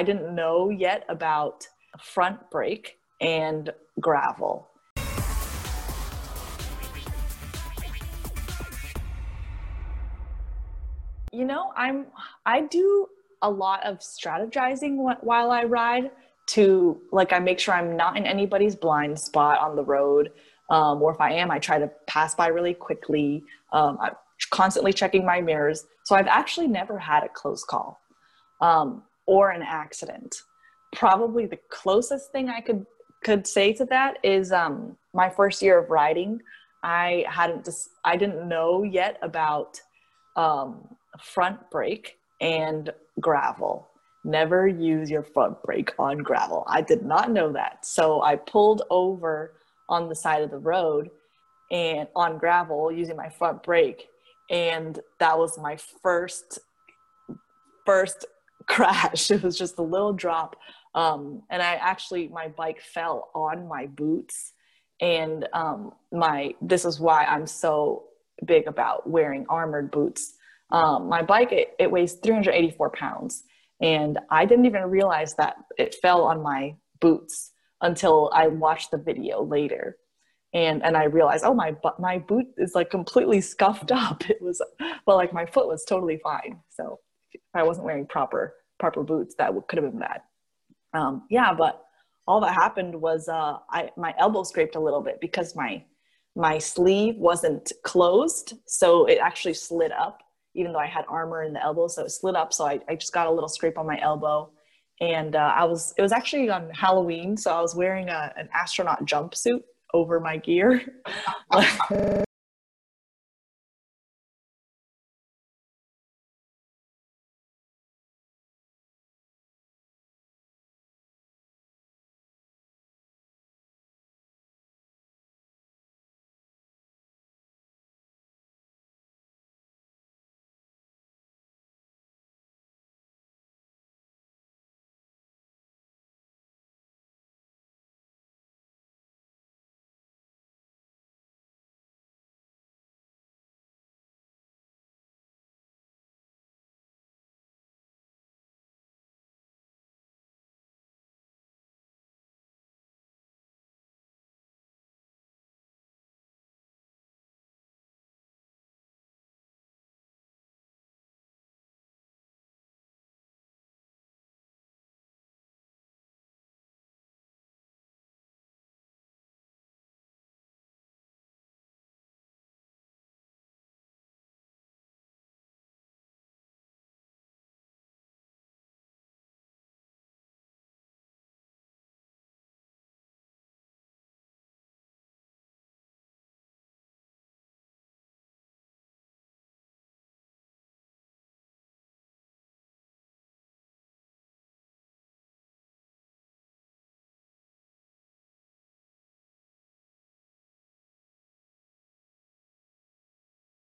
I didn't know yet about front brake and gravel. You know, I'm I do a lot of strategizing while I ride to like I make sure I'm not in anybody's blind spot on the road. Um, or if I am, I try to pass by really quickly. Um, I'm constantly checking my mirrors. So I've actually never had a close call um, or an accident. Probably the closest thing I could could say to that is um, my first year of riding. I hadn't just I didn't know yet about um, front brake and gravel. Never use your front brake on gravel. I did not know that. So I pulled over on the side of the road and on gravel using my front brake. And that was my first, first crash. It was just a little drop. Um, and I actually, my bike fell on my boots. And um, my, this is why I'm so big about wearing armored boots um, my bike, it, it weighs 384 pounds. And I didn't even realize that it fell on my boots until I watched the video later. And, and I realized, oh, my, my boot is like completely scuffed up. It was, well, like my foot was totally fine. So I wasn't wearing proper, proper boots, that could have been bad. Um, yeah, but all that happened was uh, I, my elbow scraped a little bit because my, my sleeve wasn't closed. So it actually slid up even though I had armor in the elbow, so it slid up. So I, I just got a little scrape on my elbow. And uh, I was, it was actually on Halloween. So I was wearing a, an astronaut jumpsuit over my gear.